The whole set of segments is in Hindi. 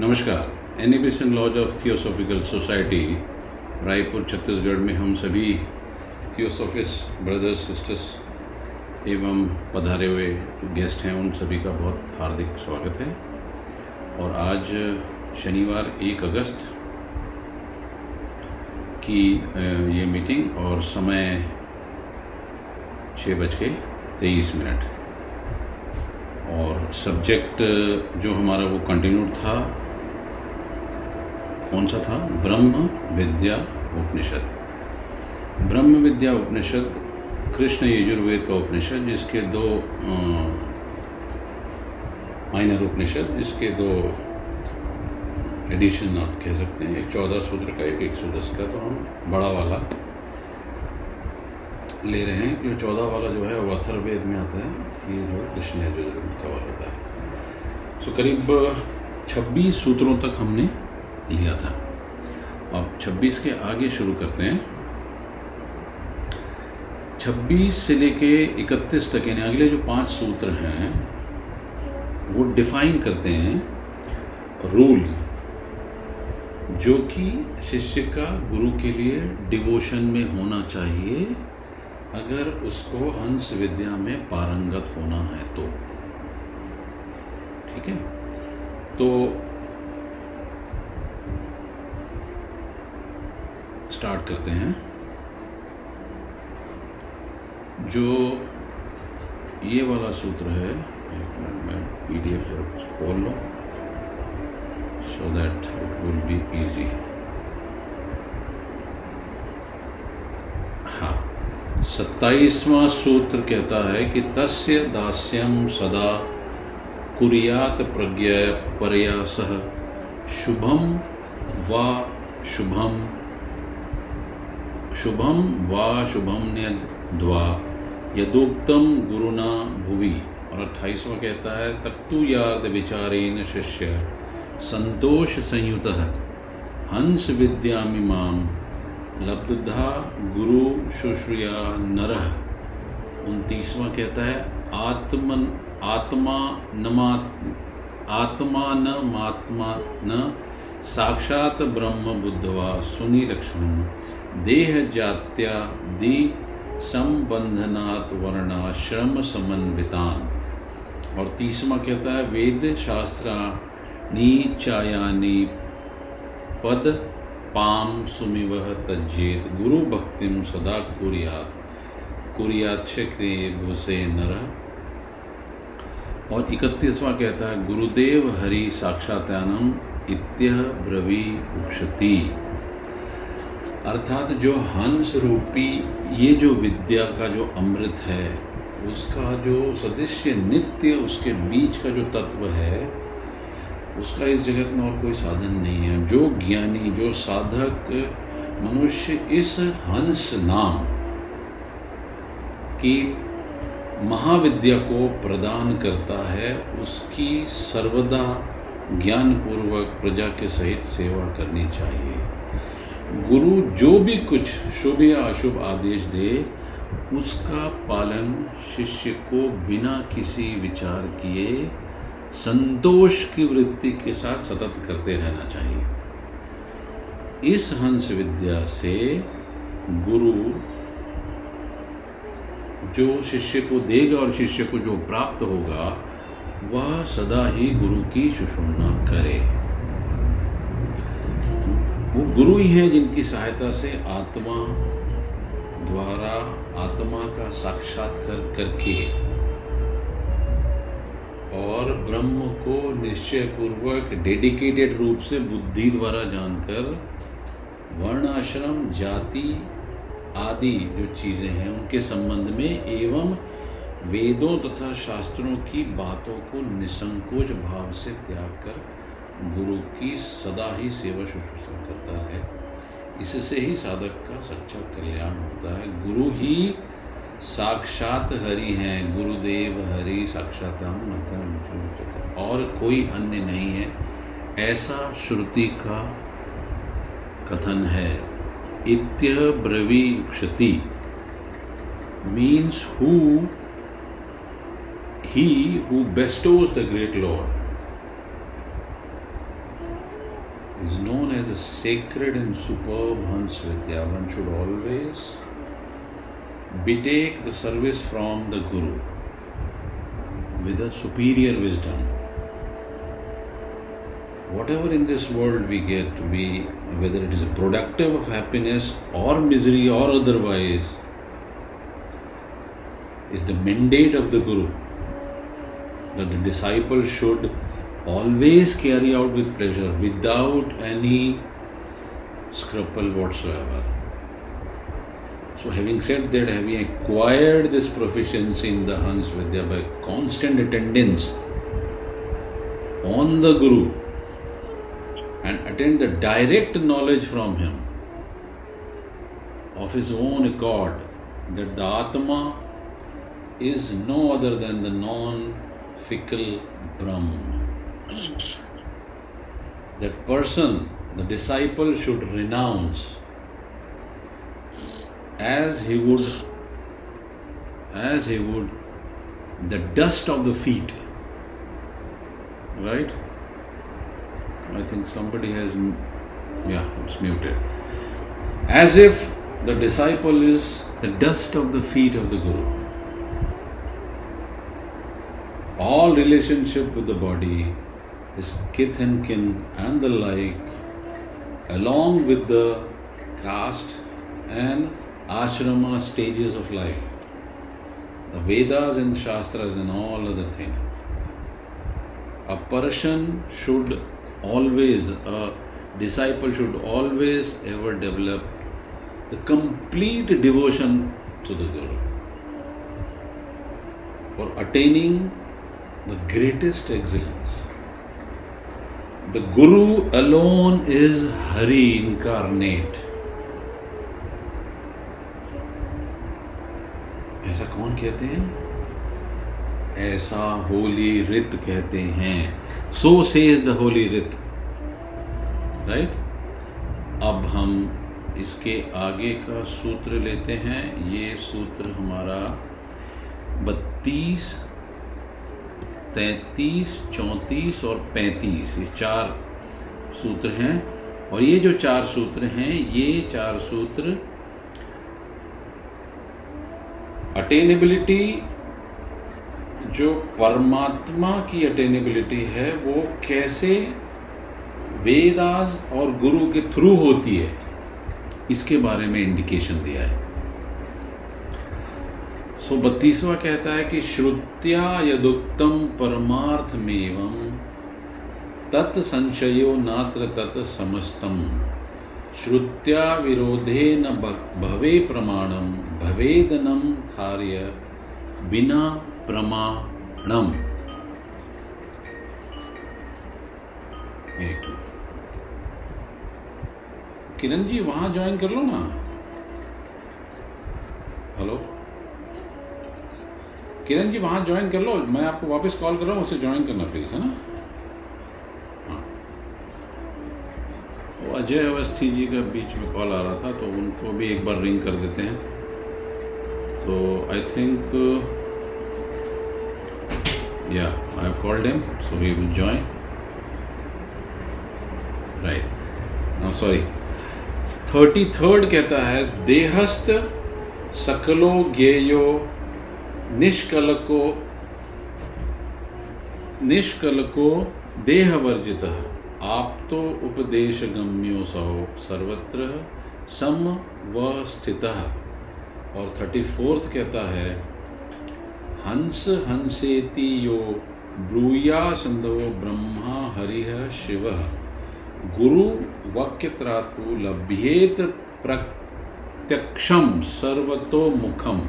नमस्कार। Annie Besant lodge of theosophical society Raipur, Chhattisgarh में हम सभी थियोसॉफिस ब्रदर्स सिस्टर्स एवं पधारे हुए गेस्ट हैं, उन सभी का बहुत हार्दिक स्वागत है। और आज शनिवार एक अगस्त की ये मीटिंग और समय छः बज के तेईस मिनट। और सब्जेक्ट जो हमारा वो कंटिन्यूड था कौन सा था? ब्रह्म विद्या उपनिषद। ब्रह्म विद्या उपनिषद, कृष्ण यजुर्वेद का उपनिषद, जिसके दो माइनर उपनिषद, जिसके दो एडिशन आप कह सकते हैं। एक चौदह सूत्र का, एक एक सौ दस का तो हम बड़ा वाला ले रहे हैं। जो चौदह वाला जो है, वो अथर्वेद में आता है। ये जो कृष्ण यजुर्वेद का वाला होता है। सो करीब छब्बीस सूत्रों तक हमने लिया था। अब 26 के आगे शुरू करते हैं। 26 से लेके 31 तक, यानी अगले जो पाँच सूत्र हैं, वो डिफाइन करते हैं रूल, जो कि शिष्य का गुरु के लिए डिवोशन में होना चाहिए, अगर उसको हंस विद्या में पारंगत होना है तो। ठीक है? तो स्टार्ट करते हैं। जो ये वाला सूत्र है, एक मिनट, में पीडीएफ खोल लो so that it will be easy हाँ सत्ताईसवां सूत्र कहता है कि तस्य दास्यम सदा कुरियात प्रज्ञा प्रयास शुभम व शुभम। शुभम वा शुभम ने द्वा यदोक्तम गुरुना भुवि। और अट्ठाईसवा कहता है तक्तु याद विचारेण शिष्य, संतोष संयुत, हंस विद्यामिमाम लब्धा गुरु शुश्रुया नर। उनतीसवा कहता है, आत्मन, आत्मा नमा आत्मा न मात्मा न साक्षात ब्रह्म बुद्धवा, सुनी देह जात्यादि संबंधनात् वर्णाश्रम समन्वितान। और तीसवा कहता है, वेद शास्त्राणी चायानी पद पाम सुमिव तज्जेत। गुरु भक्तिम सदा कुरियात। कुरियाक्षे भूसे नर। और इकतीसवा कहता है, गुरुदेव हरि साक्षात्यानम इत्य ब्रवी उक्षति। अर्थात जो हंस रूपी, ये जो विद्या का जो अमृत है, उसका जो सदृश्य नित्य, उसके बीच का जो तत्व है, उसका इस जगत में और कोई साधन नहीं है। जो ज्ञानी, जो साधक मनुष्य इस हंस नाम की महाविद्या को प्रदान करता है, उसकी सर्वदा ज्ञानपूर्वक प्रजा के सहित सेवा करनी चाहिए। गुरु जो भी कुछ शुभ या अशुभ आदेश दे, उसका पालन शिष्य को बिना किसी विचार किए, संतोष की वृत्ति के साथ सतत करते रहना चाहिए। इस हंस विद्या से गुरु जो शिष्य को देगा और शिष्य को जो प्राप्त होगा, वह सदा ही गुरु की सुषुम्ना करे। वो गुरु ही हैं जिनकी सहायता से आत्मा द्वारा आत्मा का साक्षात्कार करके और ब्रह्म को निश्चय पूर्वक डेडिकेटेड रूप से बुद्धि द्वारा जानकर वर्ण आश्रम जाति आदि जो चीज़ें हैं, उनके संबंध में एवं वेदों तथा शास्त्रों की बातों को निसंकोच भाव से त्याग कर गुरु की सदा ही सेवा शुश्रूषा करता है। इससे ही साधक का सच्चा कल्याण होता है। गुरु ही साक्षात हरि हैं। गुरुदेव हरि साक्षात और कोई अन्य नहीं है। ऐसा श्रुति का कथन है। इत्य ब्रवी क्षति means who he who bestows the great is known as the sacred and superb Hans Vidya. One should always betake the service from the Guru with a superior wisdom. Whatever in this world we get be, whether it is productive of happiness or misery or otherwise, is the mandate of the Guru that the disciple should always carry out with pleasure without any scruple whatsoever. So, having said that, having acquired this proficiency in the Hans Vidya by constant attendance on the Guru and attend the direct knowledge from him of his own accord that the Atma is no other than the non fickle Brahman that person, the disciple, should renounce as he would as he would the dust of the feet. Right? I think somebody has yeah it's muted. As if the disciple is the dust of the feet of the guru all relationship with the body his kith and kin and the like, along with the caste and ashrama stages of life, the Vedas and the Shastras and all other things. A person should always, a disciple should always ever develop the complete devotion to the Guru for attaining the greatest excellence. The Guru alone is Hari incarnate. ऐसा कौन कहते हैं? ऐसा होली रित कहते हैं। सो से इज़ द होली रित राइट अब हम इसके आगे का सूत्र लेते हैं। ये सूत्र हमारा बत्तीस तैतीस, चौंतीस और पैंतीस। ये चार सूत्र हैं। और ये जो चार सूत्र हैं, ये चार सूत्र अटेनेबिलिटी जो परमात्मा की अटेनेबिलिटी है, वो कैसे वेदास और गुरु के थ्रू होती है, इसके बारे में इंडिकेशन दिया है। सो बत्तीसवा कहता है कि श्रुत्या यदुक्तम परमार्थमेव तत् संशयो नात्र तत् समस्तम। श्रुत्या विरोधे न भवे प्रमाणम भवेदनम थार्य बिना प्रमाणम। किरण जी वहाँ ज्वाइन कर लो ना। हेलो किरण जी वहाँ ज्वाइन कर लो, मैं आपको वापस कॉल कर रहा हूँ, उसे ज्वाइन करना प्लीज़ है ना? हाँ। अजय अवस्थी जी का बीच में कॉल आ रहा था तो उनको भी एक बार रिंग कर देते हैं। तो I think yeah I have called him so he will join right sorry thirty third कहता है, देहस्थ सकलो ज्ञेयो निष्कलको निष्कलको देह वर्जित आप तो उपदेश गम्यो सौ सर्वत्र सम व स्थित। और थर्टी फोर्थ कहता है, हंस हंसेति यो ब्रूया संदो ब्रह्मा हरिह शिव। गुरु वक्यत्रातु लभ्येत प्रत्यक्षम सर्वतो मुखम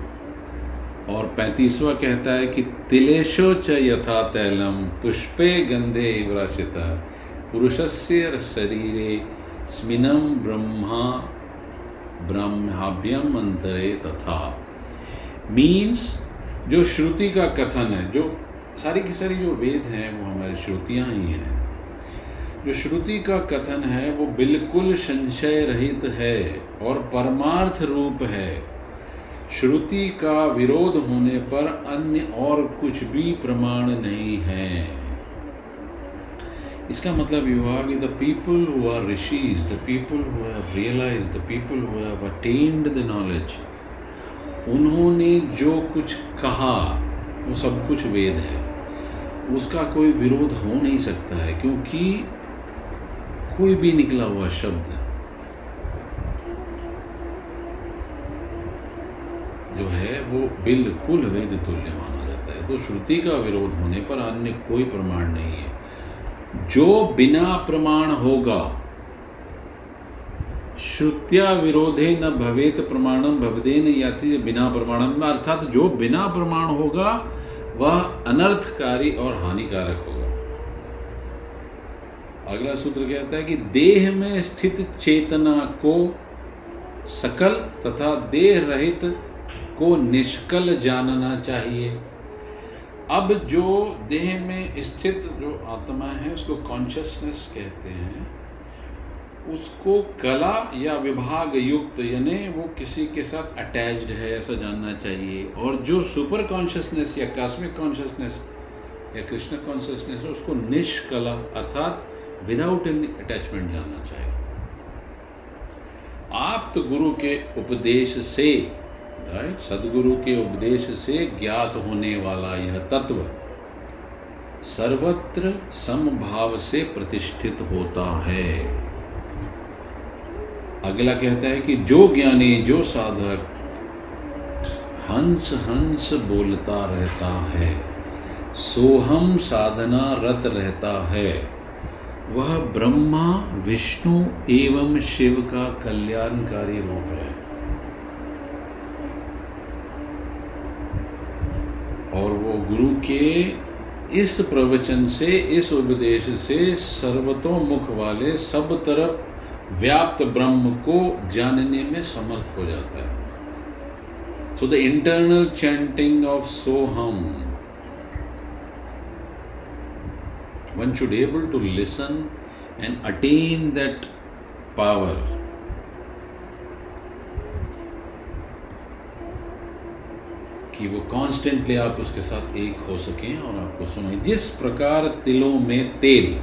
और पैंतीसवा कहता है कि तिलेशो च यथा तैलम पुष्पे गंधे व्राशिता पुरुषस्य शरीरे स्मिनम ब्रह्मा ब्रह्माभ्यम अंतरे तथा। मीन्स जो श्रुति का कथन है, जो सारी की सारी जो वेद हैं, वो हमारी श्रुतियाँ ही हैं। जो श्रुति का कथन है, वो बिल्कुल संशय रहित है और परमार्थ रूप है। श्रुति का विरोध होने पर अन्य और कुछ भी प्रमाण नहीं है। इसका मतलब ये हुआ कि the people who are rishis the people who have realise the people who have attend the knowledge उन्होंने जो कुछ कहा, वो सब कुछ वेद है। उसका कोई विरोध हो नहीं सकता है, क्योंकि कोई भी निकला हुआ शब्द जो है, वो बिल्कुल वेद तुल्य माना जाता है। तो श्रुति का विरोध होने पर अन्य कोई प्रमाण नहीं है। जो बिना प्रमाण होगा, श्रुत्या विरोधे न भवेत प्रमाणम भवदेन याति बिना प्रमाणम अर्थात जो बिना प्रमाण होगा, वह अनर्थकारी और हानिकारक होगा। अगला सूत्र कहता है कि देह में स्थित चेतना को सकल तथा देह रहित को निष्कल जानना चाहिए। अब जो देह में स्थित जो आत्मा है, उसको कॉन्शियसनेस कहते हैं, उसको कला या विभाग युक्त, यानी वो किसी के साथ अटैच्ड है, ऐसा जानना चाहिए। और जो सुपर कॉन्शियसनेस या कॉस्मिक कॉन्शियसनेस या कृष्ण कॉन्शियसनेस है, उसको निष्कला, अर्थात विदाउट एनी अटैचमेंट जानना चाहिए। आप तो गुरु के उपदेश से राइट सदगुरु के उपदेश से ज्ञात होने वाला यह तत्व सर्वत्र समभाव से प्रतिष्ठित होता है। अगला कहता है कि जो ज्ञानी, जो साधक हंस हंस बोलता रहता है, सोहम साधना रत रहता है, वह ब्रह्मा, विष्णु एवं शिव का कल्याणकारी रूप है। और वो गुरु के इस प्रवचन से, इस उपदेश से सर्वतोमुख वाले सब तरफ़ व्याप्त ब्रह्म को जानने में समर्थ हो जाता है। So the internal chanting of Soham one should able to listen and attain that power कि वो कॉन्स्टेंटली आप उसके साथ एक हो सकें और आपको सुने जिस प्रकार तिलों में तेल,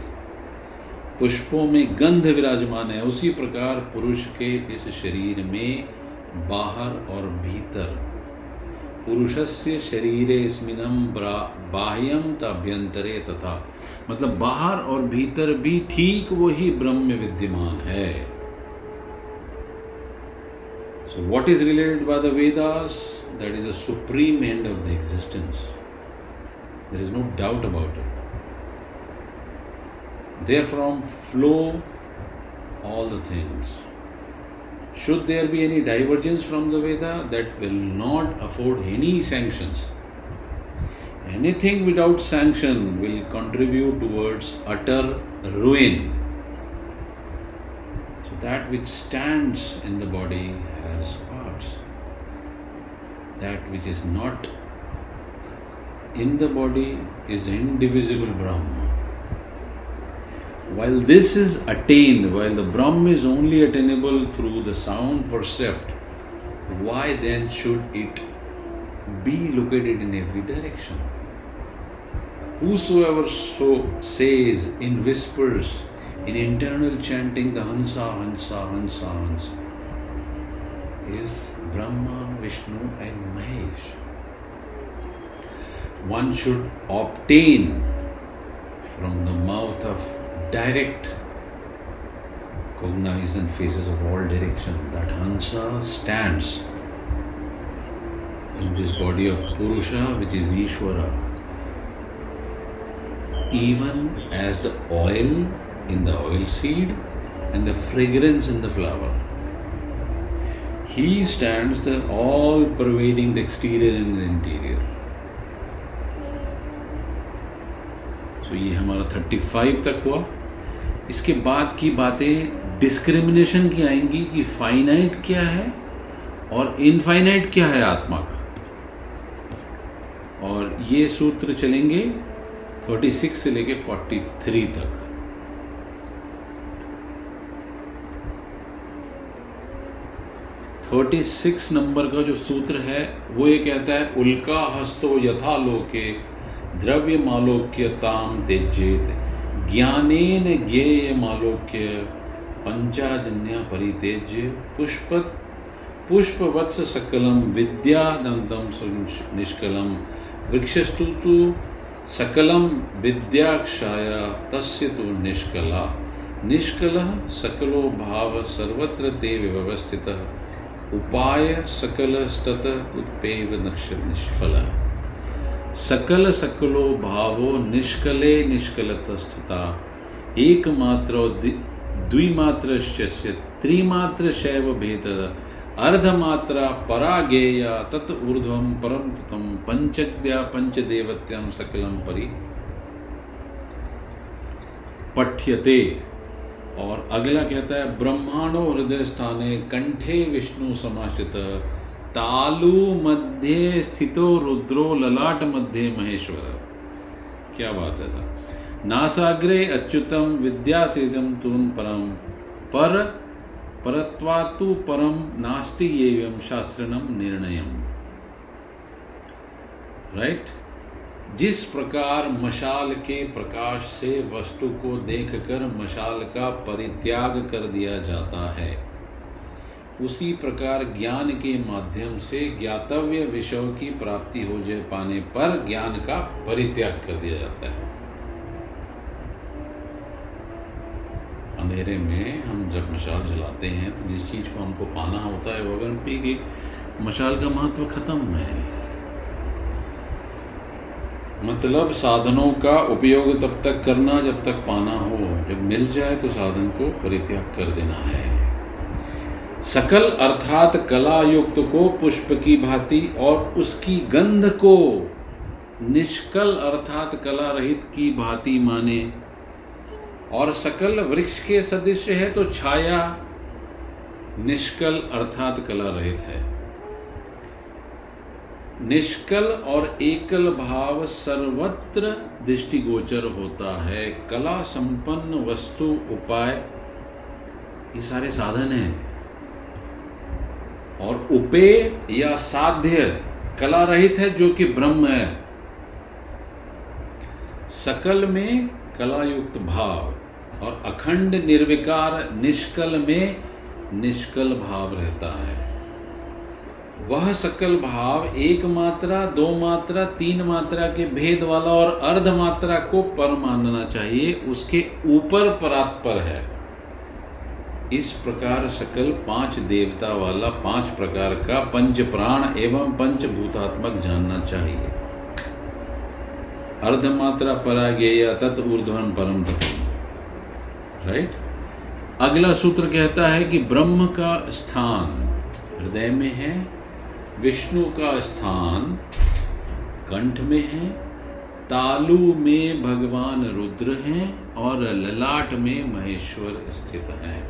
पुष्पों में गंध विराजमान है, उसी प्रकार पुरुष के इस शरीर में बाहर और भीतर। पुरुषस्य शरीर स्मिनम बाह्यम तभ्यंतरे तथा। मतलब बाहर और भीतर भी ठीक वही ब्रह्म विद्यमान है। So, what is related by the Vedas? That is the supreme end of the existence. There is no doubt about it. Therefrom flow all the things. Should there be any divergence from the Veda, that will not afford any sanctions. Anything without sanction will contribute towards utter ruin. So, that which stands in the body parts that which is not in the body is the indivisible Brahma. While this is attained, while the Brahma is only attainable through the sound percept, why then should it be located in every direction? Whosoever so says in whispers, in internal chanting the Hansa, Hansa, Hansa, Hansa, is Brahma, Vishnu, and Mahesh. One should obtain from the mouth of direct cognizant faces of all direction that Hansa stands in this body of Purusha, which is Ishvara. Even as the oil in the oil seed and the fragrance in the flower. He stands the all pervading the exterior and the interior. so, ये हमारा 35 तक हुआ। इसके बाद की बातें डिस्क्रिमिनेशन की आएँगी कि फाइनाइट क्या है और इनफाइनाइट क्या है आत्मा का। और ये सूत्र चलेंगे 36 से लेके 43 तक। 36 नंबर का जो सूत्र है, वो ये कहता है, उल्का हस्तो यथा लोके द्रव्य मालोक्य ताम तेजेत ज्ञानेन ज्ञेयमालोक्य पंचाजन्य परितेज्य पुष्प पुष्पवत्स सकलम विद्यानंदम निष्कलम। वृक्षस्तु सकलम विद्याक्षाया तस्य तो निष्कला। निष्कल सकलो भाव सर्वत्र ते व्यवस्थित। उपाय सकल स्तत उत्पेव नक्ष निष्फल। सकल सकलो भावो निष्कले निष्कलतस्तता एकमात्र द्विमात्र त्रिमात्र शैव भेद। अर्धमात्रा परागेया, तत् ऊर्ध्वम परम ततम पंचद्या पंचदेवत्यम सकलम परि, पठ्यते। और अगला कहता है ब्रह्मांडो हृदय स्थाने कंठे विष्णु समाश्रित, तालु मध्य स्थितो रुद्रो ललाट मध्य महेश्वर। क्या बात है सर। नासाग्रे अच्युतम विद्या तेजम तुम परम, पर परत्वातु परम नास्ति एवं शास्त्रनम निर्णयम। राइट जिस प्रकार मशाल के प्रकाश से वस्तु को देखकर मशाल का परित्याग कर दिया जाता है, उसी प्रकार ज्ञान के माध्यम से ज्ञातव्य विषयों की प्राप्ति हो जाए पाने पर ज्ञान का परित्याग कर दिया जाता है। अंधेरे में हम जब मशाल जलाते हैं तो जिस चीज़ को हमको पाना होता है वो अगर पी गई मशाल का महत्व खत्म है। मतलब साधनों का उपयोग तब तक करना जब तक पाना हो। जब मिल जाए तो साधन को परित्याग कर देना है। सकल अर्थात कला युक्त को पुष्प की भांति और उसकी गंध को निष्कल अर्थात कला रहित की भांति माने। और सकल वृक्ष के सदृश है तो छाया निष्कल अर्थात कला रहित है। निष्कल और एकल भाव सर्वत्र दृष्टिगोचर होता है। कला संपन्न वस्तु उपाय। ये सारे साधन हैं। और उपेय या साध्य कला रहित है जो कि ब्रह्म है। सकल में कलायुक्त भाव और अखंड निर्विकार निष्कल में निष्कल भाव रहता है। वह सकल भाव एक मात्रा, दो मात्रा, तीन मात्रा के भेद वाला और अर्ध मात्रा को पर मानना चाहिए, उसके ऊपर परात्पर है। इस प्रकार सकल पाँच देवता वाला पाँच प्रकार का पंच प्राण एवं पंच भूतात्मक जानना चाहिए। अर्ध अर्धमात्रा परागेय तत् ऊर्ध्वन परम राइट अगला सूत्र कहता है कि ब्रह्म का स्थान हृदय में है विष्णु का स्थान कंठ में है, तालु में भगवान रुद्र हैं और ललाट में महेश्वर स्थित है।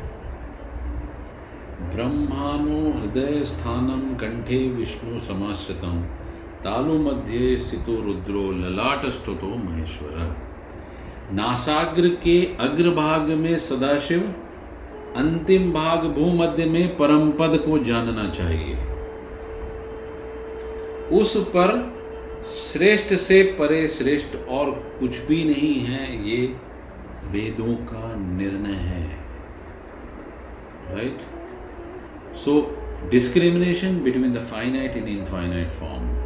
ब्रह्मानो हृदय स्थानम कंठे विष्णु समाश्रितम, तालु मध्य स्थितो रुद्रो ललाट स्तुतो महेश्वर। नासाग्र के अग्रभाग में सदाशिव, अंतिम भाग भूमध्य में परम पद को जानना चाहिए। उस पर श्रेष्ठ से परे श्रेष्ठ और कुछ भी नहीं है, ये वेदों का निर्णय है। Right so discrimination between the finite in infinite form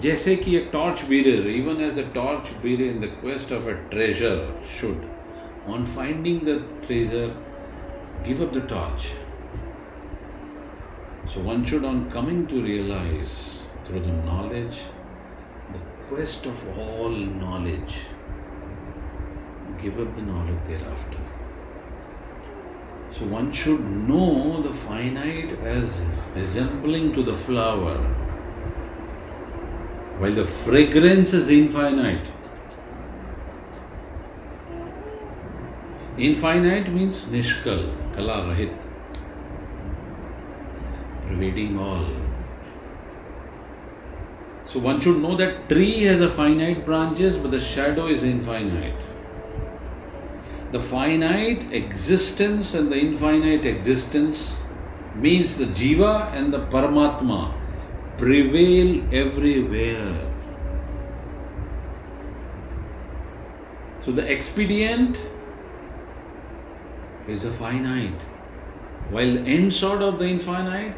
जैसे कि एक torch bearer even as a torch bearer in the quest of a treasure should on finding the treasure give up the torch So one should, on coming to realize through the knowledge, the quest of all knowledge, give up the knowledge thereafter. So one should know the finite as resembling to the flower while the fragrance is infinite. Infinite means nishkal, kala rahit, pervading all. So one should know that tree has a finite branches, but the shadow is infinite. The finite existence and the infinite existence means the jiva and the paramatma prevail everywhere. So the expedient is the finite, while the end sort of the infinite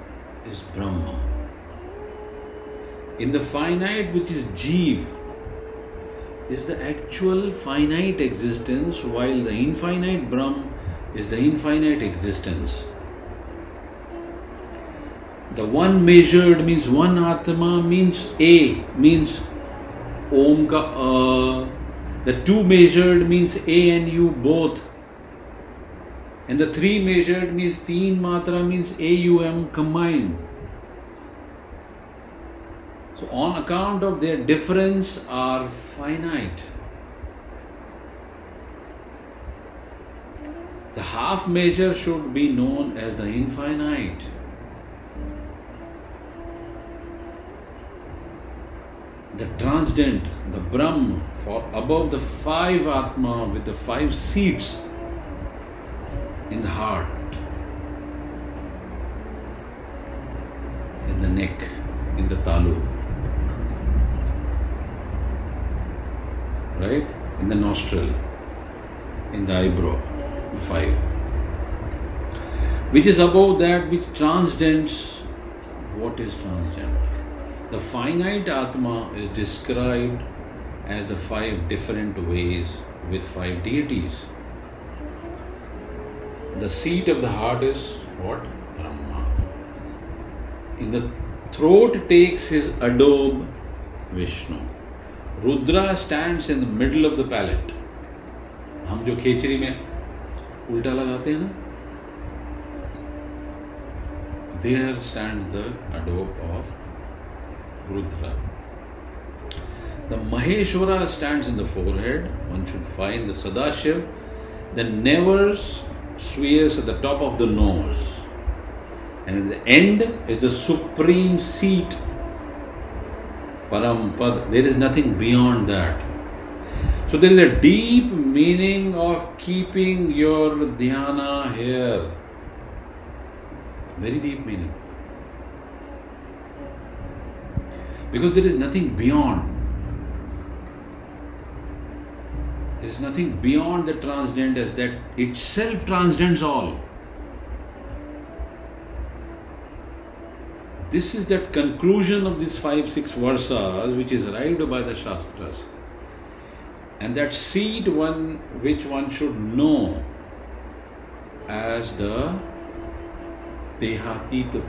is Brahma. In the finite, which is Jeev, is the actual finite existence, while the infinite Brahm is the infinite existence. The one measured means one Atma means A, means Om ka A. The two measured means A and U both. And the three measured means Teen Matra means AUM combined. So, on account of their difference, are finite. The half measure should be known as the infinite. The transcendent, the Brahm, for above the five Atma with the five seats in the heart, in the neck, in the talu. right? In the nostril, in the eyebrow, the five. Which is above that which transcends what is transcendent. The finite Atma is described as the five different ways with five deities. The seat of the heart is what? Brahma. In the throat takes his adobe, Vishnu. Rudra stand in the middle of the palate हम जो खेचरी में उल्टा लगाते हैं ना there stand the Adobe of Rudra the Maheshwara stand in the forehead one should find the Sadashiv the spheres at the top of the nose. And at the end is the supreme seat. Parampad. There is nothing beyond that. So there is a deep meaning of keeping your dhyana here. Very deep meaning. Because there is nothing beyond. Is nothing beyond the transcendent as that itself transcends all. This is that conclusion of these five, six versas which is arrived by the Shastras. And that seed one which one should know as the Dehatita,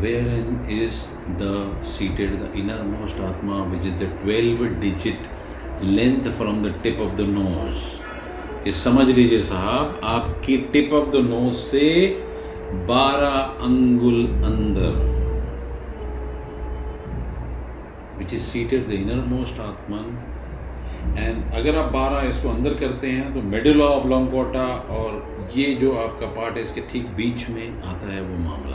wherein is the seated, the innermost Atma, which is the 12 digit length from the tip of the nose. ये समझ लीजिए साहब आपकी टिप ऑफ़ द नोज़ से बारह अंगुल अंदर which is seated the inner most atman and अगर आप बारह इसको अंदर करते हैं तो मिडिल ऑफ़ लॉन्गोटा और ये जो आपका पार्ट है इसके ठीक बीच में आता है वो मामला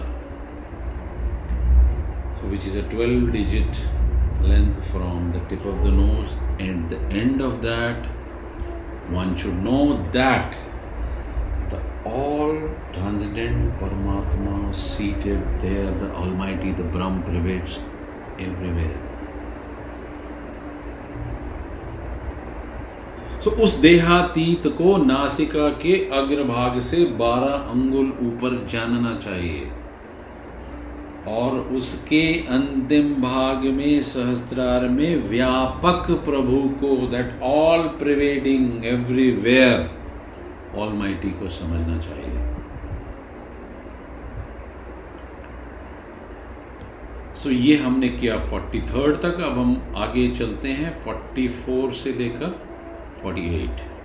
so which is a twelve digit length from the tip of the nose and the end of that one should know that all transcendent Paramatma seated there, the Almighty, the Brahm pervades everywhere. So so, उस देहातीत को नासिका के अग्रभाग से 12 अंगुल ऊपर जानना चाहिए और उसके अंतिम भाग में सहस्त्रार में व्यापक प्रभु को that all pervading everywhere all mighty को समझना चाहिए। सो so, ये हमने किया फोर्टी थर्ड तक। अब हम आगे चलते हैं फोर्टी फोर से लेकर फोर्टी एट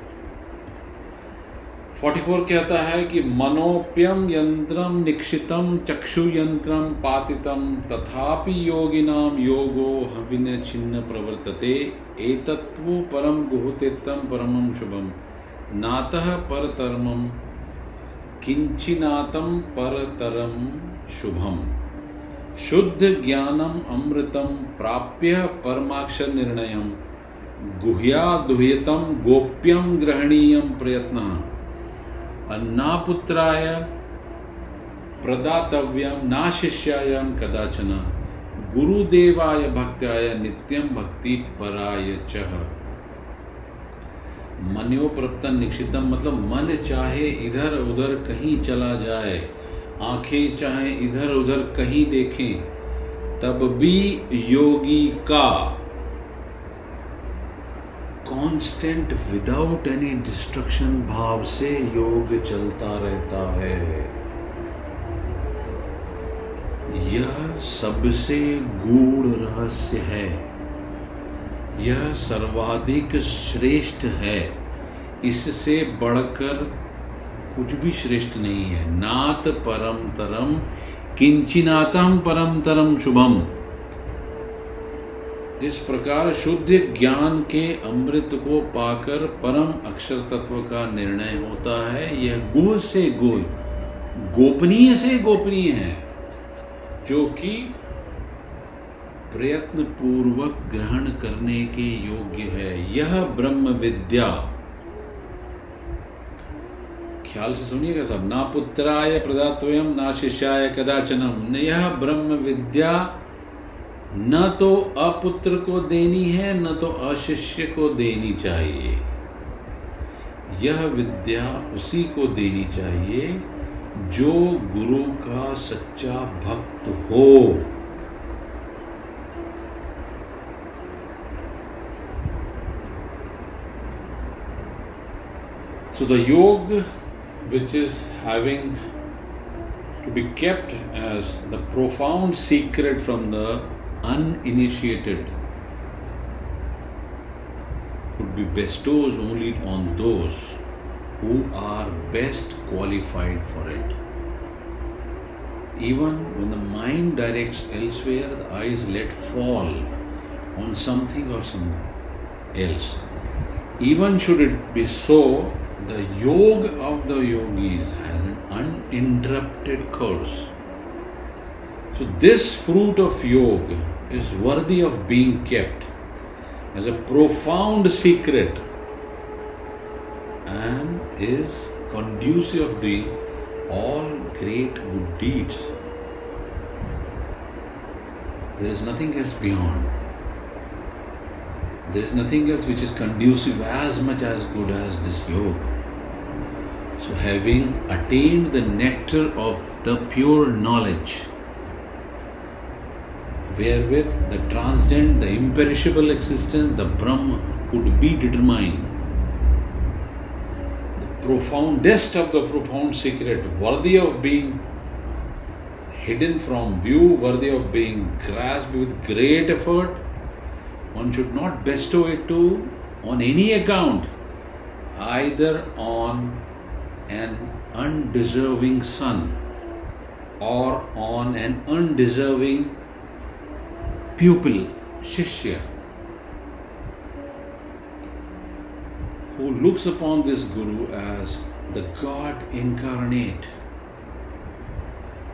फोर्टी फोर कहता है कि मनोप्यम यंत्रम निक्षितम चक्षु यंत्रम पातितम तथापि योगिनाम योगो हविन छिन्न प्रवर्तते एतत्व परम गुहतेतम परमम शुभम नातः परतरमम किंचिनातम परतरम शुभम। शुद्ध ज्ञानम अमृतम प्राप्य परमाक्षर निर्णय गुह्या दुह्यतम गोप्यम ग्रहणीय प्रयत्न। अन्नापुत्राय प्रदातव्यम ना शिष्याय कदाचन, गुरुदेवाय भक्त्याय नित्यम भक्ति पराय चह मनो प्रपतन निक्षितम मतलब मन चाहे इधर उधर कहीं चला जाए, आँखें चाहे इधर उधर कहीं देखें, तब भी योगी का कांस्टेंट विदाउट एनी डिस्ट्रक्शन भाव से योग चलता रहता है यह सबसे गूढ़ रहस्य है यह सर्वाधिक श्रेष्ठ है इससे बढ़कर कुछ भी श्रेष्ठ नहीं है नात परम तरम किंचिनातम परम तरम शुभम जिस प्रकार शुद्ध ज्ञान के अमृत को पाकर परम अक्षर तत्व का निर्णय होता है। यह गुह से गुह गोपनीय से गोपनीय है, जो कि प्रयत्न पूर्वक ग्रहण करने के योग्य है। यह ब्रह्म विद्या। ख्याल से सुनिएगा सब। ना पुत्राय प्रदात्वयम ना शिष्याय कदाचनम। यह ब्रह्म विद्या न तो अपुत्र को देनी है, न तो अशिष्य को देनी चाहिए। यह विद्या उसी को देनी चाहिए जो गुरु का सच्चा भक्त हो। So the yoga which is having to be kept as the profound secret from the uninitiated, could be bestowed only on those who are best qualified for it. Even when the mind directs elsewhere, the eyes let fall on something or something else. Even should it be so, the yoga of the yogis has an uninterrupted course. So, this fruit of yoga is worthy of being kept as a profound secret and is conducive of doing all great good deeds. There is nothing else beyond. There is nothing else which is conducive as much as good as this yoga. So, having attained the nectar of the pure knowledge, wherewith the transcendent, the imperishable existence, the Brahma could be determined, the profoundest of the profound secret, worthy of being hidden from view, worthy of being grasped with great effort, one should not bestow it to on any account, either on an undeserving son or on an undeserving pupil, Shishya, who looks upon this Guru as the God incarnate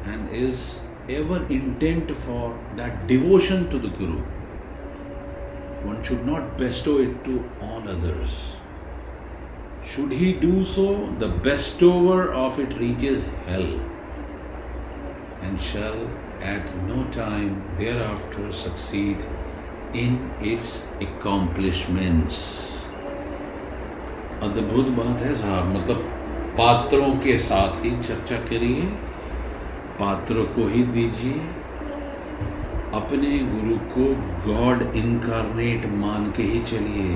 and is ever intent for that devotion to the Guru. One should not bestow it to all others. Should he do so, the bestower of it reaches hell and shall at no time thereafter succeed in its accomplishments. अद्भुत बात है साहब मतलब पात्रों के साथ ही चर्चा करिए, पात्रों को ही दीजिए, अपने गुरु को गॉड इनकारनेट मान के ही चलिए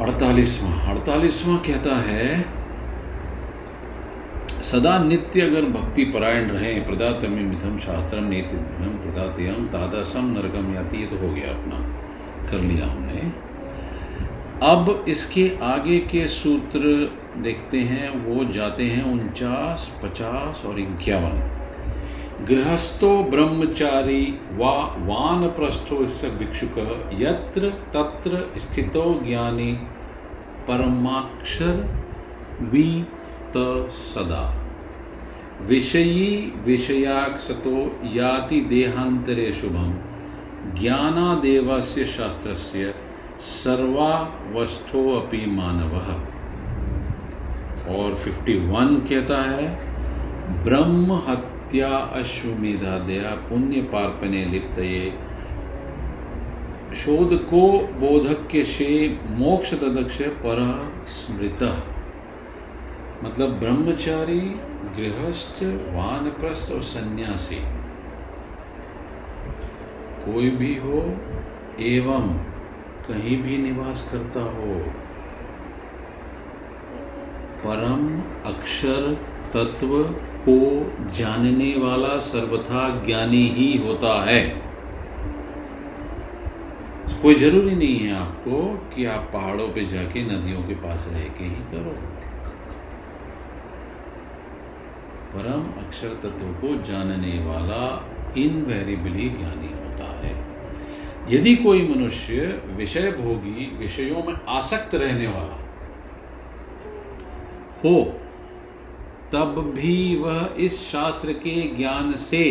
अड़तालीसवां अड़तालीसवां कहता है सदा नित्य अगर भक्ति परायण रहे प्रदातम मिथम शास्त्रम नेतिभ्यम प्रदातयम तादासम नरकम याति ये तो हो गया अपना, कर लिया हमने। अब इसके आगे के सूत्र देखते हैं, वो जाते हैं उनचास, पचास और इक्यावन। गृहस्थो ब्रह्मचारी वा वान प्रस्थो भिक्षुक, यत्र तत्र स्थितो ज्ञानी, परमाक्षर वी त सदा। विषयी विषयाक्षतो याति देहांतरे शुभम ज्ञानादेवस्य शास्त्रस्य सर्वावस्थो अपि मानव। और 51 कहता है ब्रह्म हत्या अश्वमेधादया पुण्य पार्पणे लिप्त ये शोध को बोधक के शे मोक्ष तदक्ष पर स्मृत। मतलब ब्रह्मचारी, गृहस्थ, वानप्रस्थ और सन्यासी। कोई भी हो, एवं कहीं भी निवास करता हो, परम अक्षर तत्व को जानने वाला सर्वथा ज्ञानी ही होता है। कोई ज़रूरी नहीं है आपको कि आप पहाड़ों पे जाके नदियों के पास रह के ही करो। परम अक्षर तत्व को जानने वाला इनवेरिबली ज्ञानी होता है। यदि कोई मनुष्य विषय भोगी विषयों में आसक्त रहने वाला हो, तब भी वह इस शास्त्र के ज्ञान से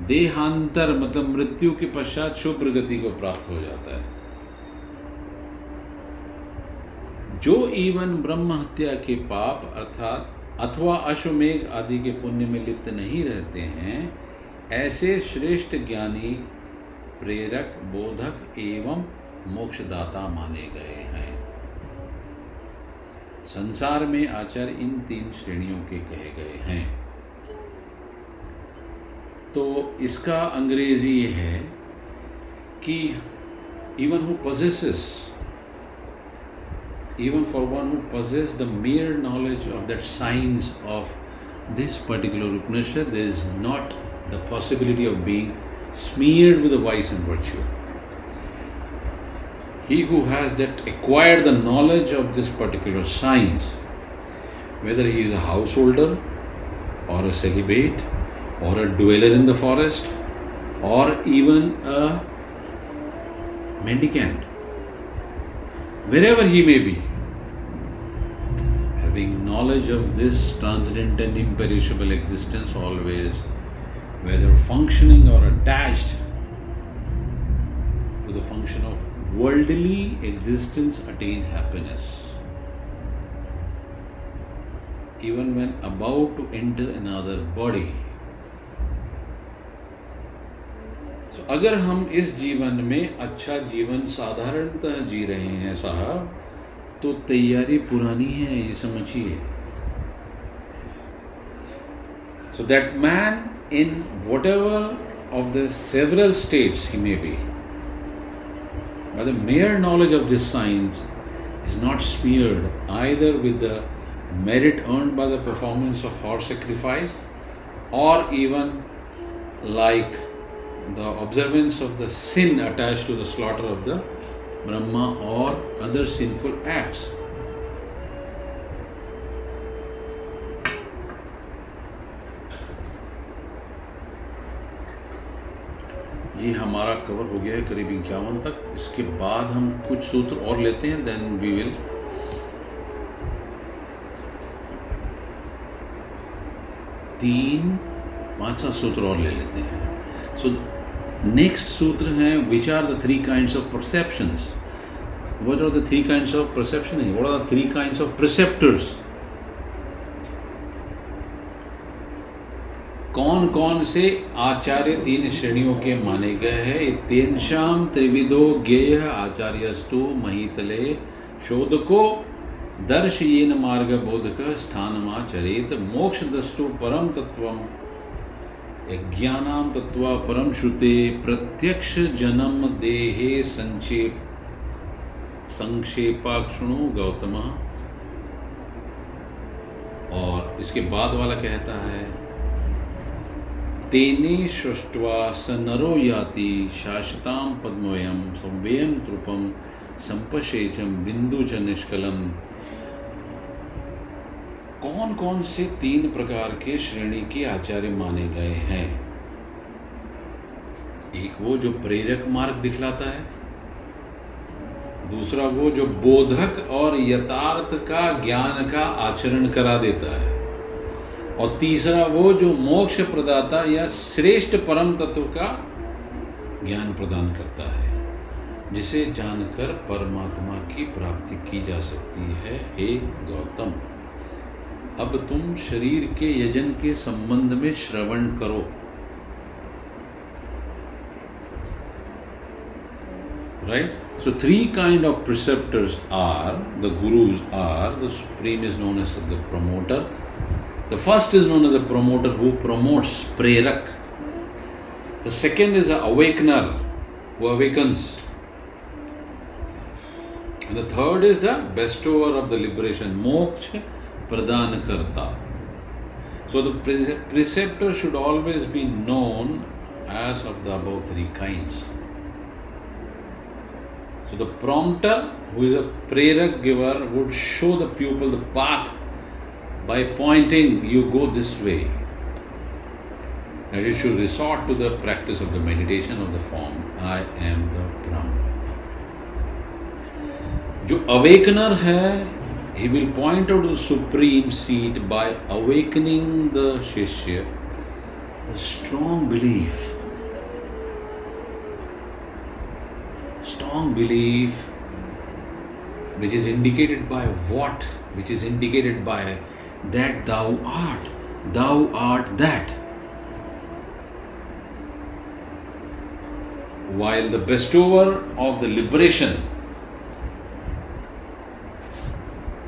देहांतर मतलब मृत्यु के पश्चात शुभ गति को प्राप्त हो जाता है। जो इवन ब्रह्म हत्या के पाप अर्थात अथवा अश्वमेघ आदि के पुण्य में लिप्त नहीं रहते हैं, ऐसे श्रेष्ठ ज्ञानी प्रेरक, बोधक एवं मोक्षदाता माने गए हैं। संसार में आचार्य इन तीन श्रेणियों के कहे गए हैं। तो इसका अंग्रेज़ी है कि even who possesses even for one who possesses the mere knowledge of that science of this particular Upanishad, there is not the possibility of being smeared with the vice and virtue. He who has that acquired the knowledge of this particular science, whether he is a householder or a celibate or a dweller in the forest or even a mendicant, wherever he may be, having knowledge of this transcendent and imperishable existence always, whether functioning or attached to the function of worldly existence, attain happiness. Even when about to enter another body, तो अगर हम इस जीवन में अच्छा जीवन साधारणतः जी रहे हैं साहब तो तैयारी पुरानी है, ये समझिए। So that man in whatever of the several states he may be by the mere knowledge of this science is not smeared either with the merit earn by the performance of horse sacrifice और even like like the observance of the sin attached to the slaughter of the Brahma or other sinful acts. ये हमारा कवर हो गया है करीब इक्यावन तक इसके बाद हम कुछ सूत्र और लेते हैं देन वी विल तीन पाँच सात सूत्र और ले लेते हैं सो so, नेक्स्ट सूत्र है which are the three kind of perception what are the three kind of perception what are the three kind of preceptors कौन कौन से आचार्य तीन श्रेणियों के माने गए हैं? तेन शाम त्रिविधो ज्ञेय, आचार्यस्तु, महितले, शोधको दर्श येन मार्ग बोधक स्थानमाचरेत मोक्ष दस्तु परम तत्वम। ज्ञानाम तत्व परम श्रुते प्रत्यक्ष जन्म देहे संक्षेप संक्षेपाक्षणु गौतम। और इसके बाद वाला कहता है, तेने सृष्टवा स नरो याति शाश्वताम पद्मयम संवेयम त्रुपम संपशेचम बिंदु च निष्कलम कौन कौन से तीन प्रकार के श्रेणी के आचार्य माने गए हैं? एक वो जो प्रेरक मार्ग दिखलाता है, दूसरा वो जो बोधक और यथार्थ का ज्ञान का आचरण करा देता है, और तीसरा वो जो मोक्ष प्रदाता या श्रेष्ठ परम तत्व का ज्ञान प्रदान करता है, जिसे जानकर परमात्मा की प्राप्ति की जा सकती है। हे गौतम! अब तुम शरीर के यजन के संबंध में श्रवण करो। Right so three kind of preceptors are the gurus are the supreme is known as the promoter the first is known as a promoter who promotes प्रेरक the second is awakener who awakens the third is the bestower of the liberation moksha pradhan karta. So the preceptor should always be known as of the above three kinds. So the prompter, who is a prayer giver, would show the pupil the path by pointing, you go this way. And you should resort to the practice of the meditation of the form, I am the Brahman. जो अवेकनर है he will point out the supreme seat by awakening the shishya the strong belief strong belief which is indicated by what? Which is indicated by that thou art, thou art that. While the bestower of the liberation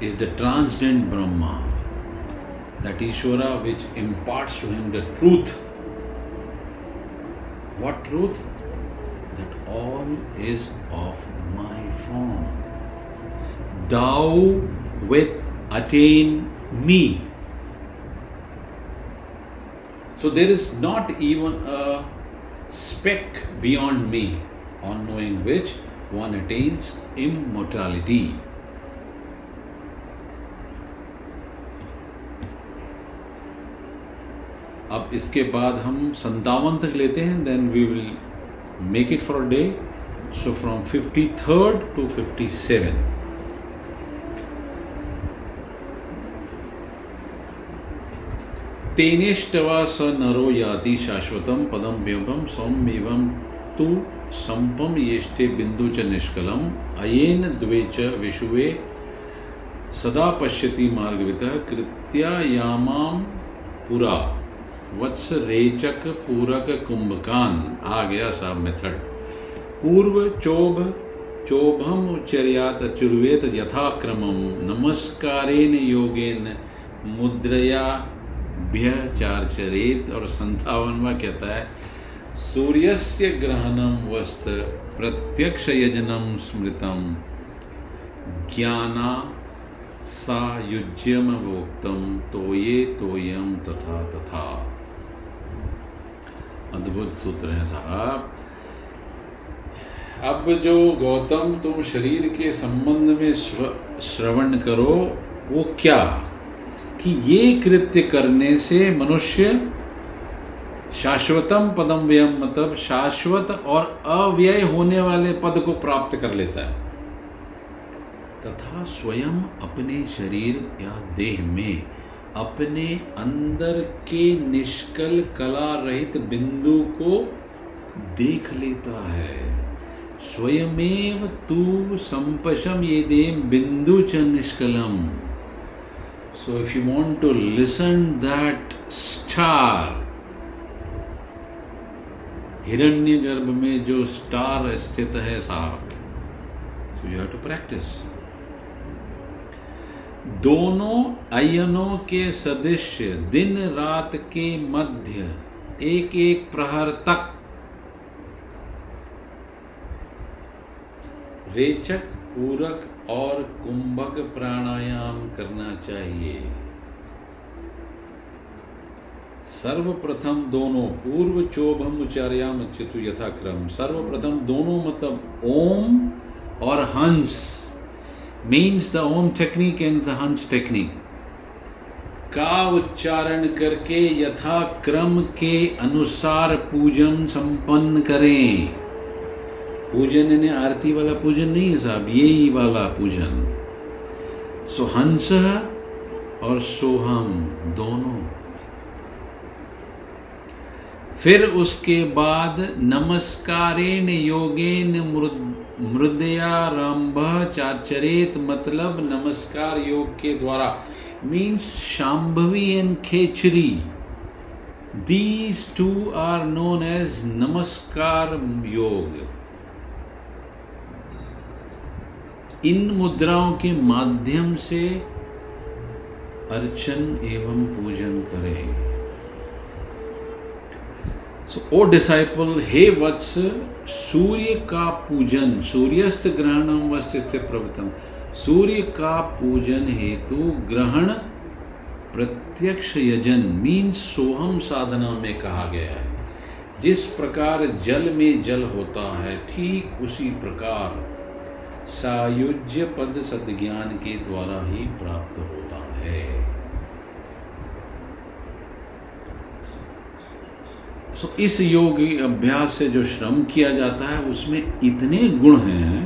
is the transcendent Brahma, that Ishvara which imparts to him the truth. What truth? that all is of my form. Thou with attain me. So there is not even a speck beyond me, on knowing which one attains immortality. अब इसके बाद हम संतावन तक लेते हैं then we will make it for a day. So from 53rd to 57. तेनेष्टवा स नरो याति शाश्वतम पदम व्यवम सौम्यवम तु संपम येष्टे बिंदु च निष्कलम अयेन द्वे च विशुवे सदा पश्यति मार्गवित कृत्या यामाम पुरा वत्स रेचक पूरक कुंभकान आ गया साहब मेथड। पूर्व चोभ, चोभम उच्चर्यात चुर्वेत यथाक्रमम, नमस्कारेन योगेन मुद्रया चरेत और संतावनवा कहता है, सूर्यस्य ग्रहणम वस्त्र प्रत्यक्ष यजनम स्मृतम। ज्ञाना सा युज्यम तोये तोयम तथा तथा। अद्भुत सूत्र है साहब। अब जो गौतम, तुम शरीर के संबंध में श्रवण करो, वो क्या? कि ये कृत्य करने से मनुष्य शाश्वतम पदम व्यम मतलब शाश्वत और अव्यय होने वाले पद को प्राप्त कर लेता है। तथा स्वयं अपने शरीर या देह में अपने अंदर के निष्कल कला रहित बिंदु को देख लेता है। स्वयमेव तू संपशम ये दे बिंदु च निष्कलम। So if you want to listen that star Hiranyagarbha में जो स्टार स्थित है साहब so you have to practise दोनों अयनों के सदृश्य दिन रात के मध्य एक एक प्रहर तक। रेचक, पूरक और कुंभक प्राणायाम करना चाहिए। सर्वप्रथम दोनों, पूर्व चोभम उच्चार्याम चितु यथाक्रम। सर्वप्रथम दोनों मतलब ओम और Hansa. Means the Om technique and the Hansa technique का उच्चारण करके यथा क्रम के अनुसार पूजन संपन्न करें पूजन यानी आरती वाला पूजन नहीं है साहब यही वाला पूजन सो हंस और सोहम दोनों फिर उसके बाद नमस्कारेण योगेन मृदया रंभ चाचरित मतलब नमस्कार योग के द्वारा। Means shambhavi and Khechari. These two are known as Namaskar Yoga. इन मुद्राओं के माध्यम से अर्चन एवं पूजन करें। सो ओ डिसाइपल हे वत्स सूर्य का पूजन, सूर्यस्त ग्रहणम वस्तित से प्रवतम सूर्य का पूजन हेतु ग्रहण प्रत्यक्ष यजन मीन सोहम साधना में कहा गया है। जिस प्रकार जल में जल होता है, ठीक उसी प्रकार सायुज्य पद सदज्ञान के द्वारा ही प्राप्त होता है। सो इस योग अभ्यास से जो श्रम किया जाता है, उसमें इतने गुण हैं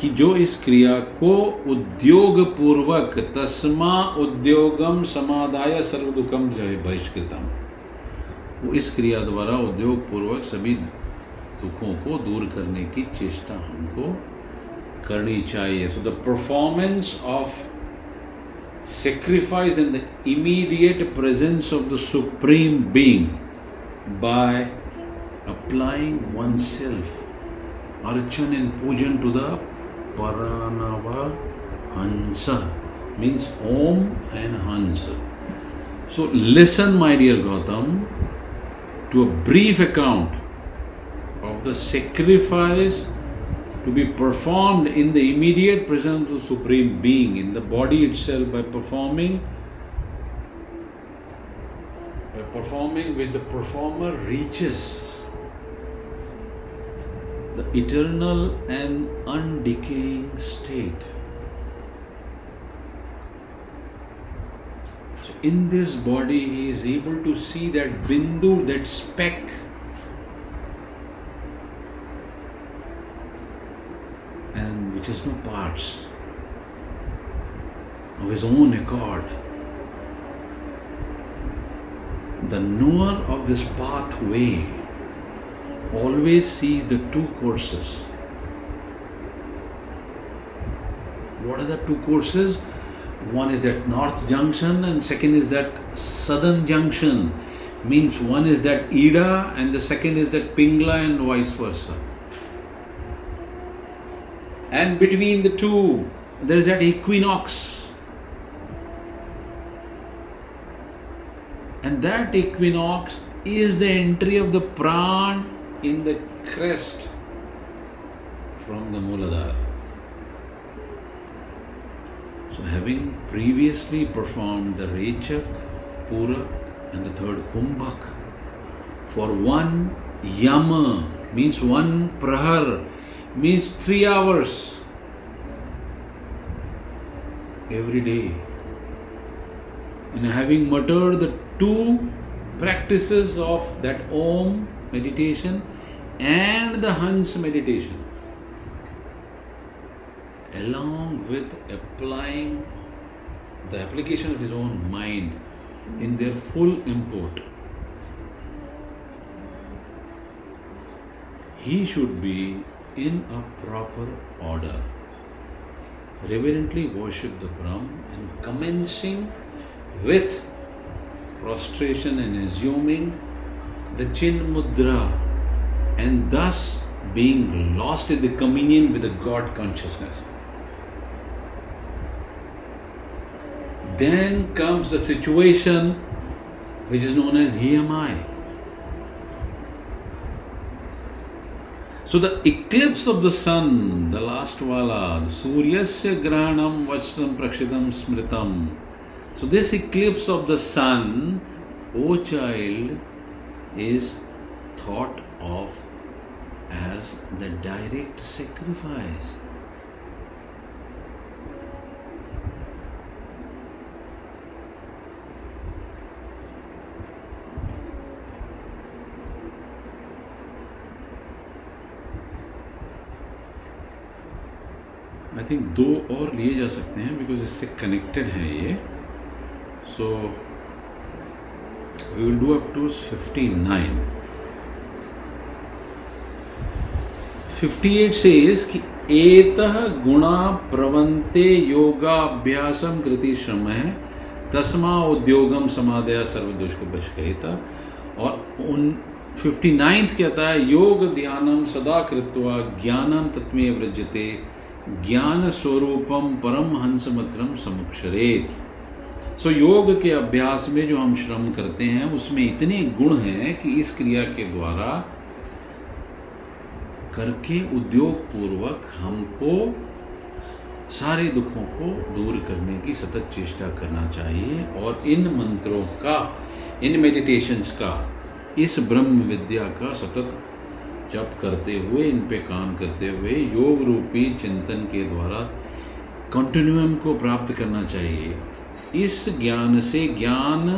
कि जो इस क्रिया को उद्योग पूर्वक तस्मा उद्योगम समादाय सर्व दुखम जो है बहिष्कृतम। वो इस क्रिया द्वारा उद्योग पूर्वक सभी दुखों को दूर करने की चेष्टा हमको करनी चाहिए। So the performance of sacrifice in the immediate presence of the Supreme Being by applying oneself, archan and pujan to the Paranava Hansa, means Om and Hansa. So, listen, my dear Gautam, to a brief account of the sacrifice to be performed in the immediate presence of Supreme Being in the body itself by performing by performing with the performer reaches the eternal and undecaying state. So in this body he is able to see that bindu, that speck And which has no parts, of his own accord. The knower of this pathway always sees the two courses. What are the two courses? One is that north junction, and second is that southern junction. Means one is that Ida, and the second is that Pingla, and vice versa and between the two there is that equinox that equinox is the entry of the pran in the crest from the Muladhara. So, having previously performed the Rechak, Purak, and the third Kumbhak for one Yama means one Prahar means three hours every day. And having muttered the two practices of that Om meditation and the Hans meditation, along with applying the application of his own mind in their full import, he should be in a proper order. Reverently worship the Brahm and commencing with prostration and assuming the Chin Mudra and thus being lost in the communion with the God consciousness. Then comes the situation which is known as He am I. So the eclipse of the sun, the last wala, the Suryasya Grahanam Vachtam Prakshitam Smritam. So this eclipse of the sun, O child, is thought of as the direct sacrifice. I think दो और लिए जा सकते हैं बिकॉज़ इससे कनेक्टेड है ये will do up to fifty nine fifty eight से कि एत गुणा प्रवंते योगाभ्यासम कृति श्रम है तस्मा उद्योगम समाधया सर्वदोष को बशकहिता और उन फिफ्टी नाइन्थ कहता है योग ध्यानम सदा कृत्वा ज्ञानम तत्मे व्रजते ज्ञान स्वरूपम परम हंस मत्रम समुक्षरे सो योग के अभ्यास में जो हम श्रम करते हैं, उसमें इतने गुण हैं कि इस क्रिया के द्वारा करके उद्योग पूर्वक हमको सारे दुखों को दूर करने की सतत चेष्टा करना चाहिए और इन मंत्रों का, इन मेडिटेशंस का, इस ब्रह्म विद्या का सतत जप करते हुए, इन पे काम करते हुए योग रूपी चिंतन के द्वारा कंटिन्यूम को प्राप्त करना चाहिए। इस ज्ञान से ज्ञान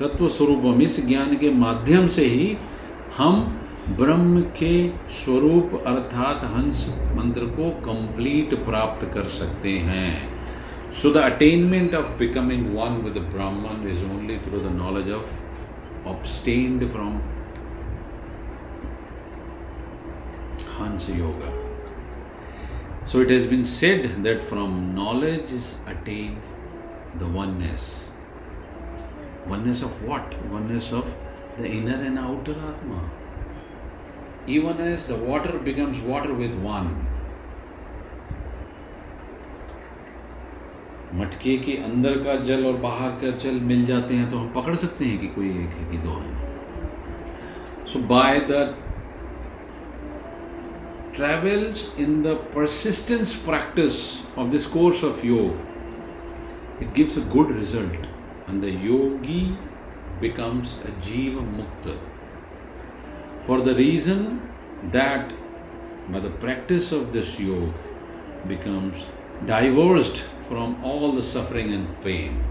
तत्व स्वरूपम इस ज्ञान के माध्यम से ही हम ब्रह्म के स्वरूप अर्थात हंस मंत्र को कंप्लीट प्राप्त कर सकते हैं। So the attainment of becoming one with Brahman is only through the knowledge of obtained from Hansa yoga so it has been said that from knowledge is attained the oneness. Oneness of what? Oneness of the inner and outer Atma. even as the water becomes water with one. मटके के अंदर का जल और बाहर का जल मिल जाते हैं तो हम पकड़ सकते हैं कि कोई एक है कि दो है so by the travels in the persistence practice of this course of yoga it gives a good result and the yogi becomes a jiva mukta for the reason that by the practice of this yoga becomes divorced from all the suffering and pain.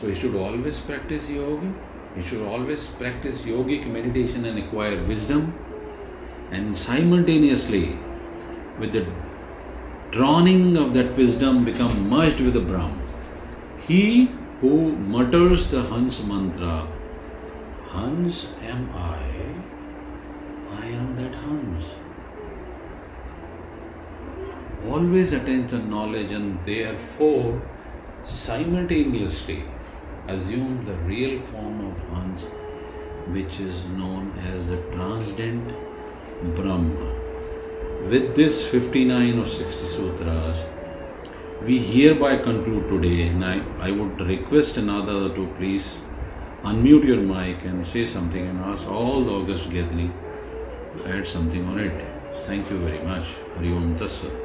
So he should always practice yoga. He should always practice yogic meditation and acquire wisdom. And simultaneously, with the drowning of that wisdom, become merged with the Brahm. He who mutters the Hans mantra Hans am I, I am that Hans. Always attains the knowledge and therefore simultaneously assume the real form of Hans, which is known as the transcendent Brahma. With this 59 or 60 sutras, we hereby conclude today, and I, I would request another to please unmute your mic and say something and ask all the August gathering to add something on it. Thank you very much. Hari Om Tassat.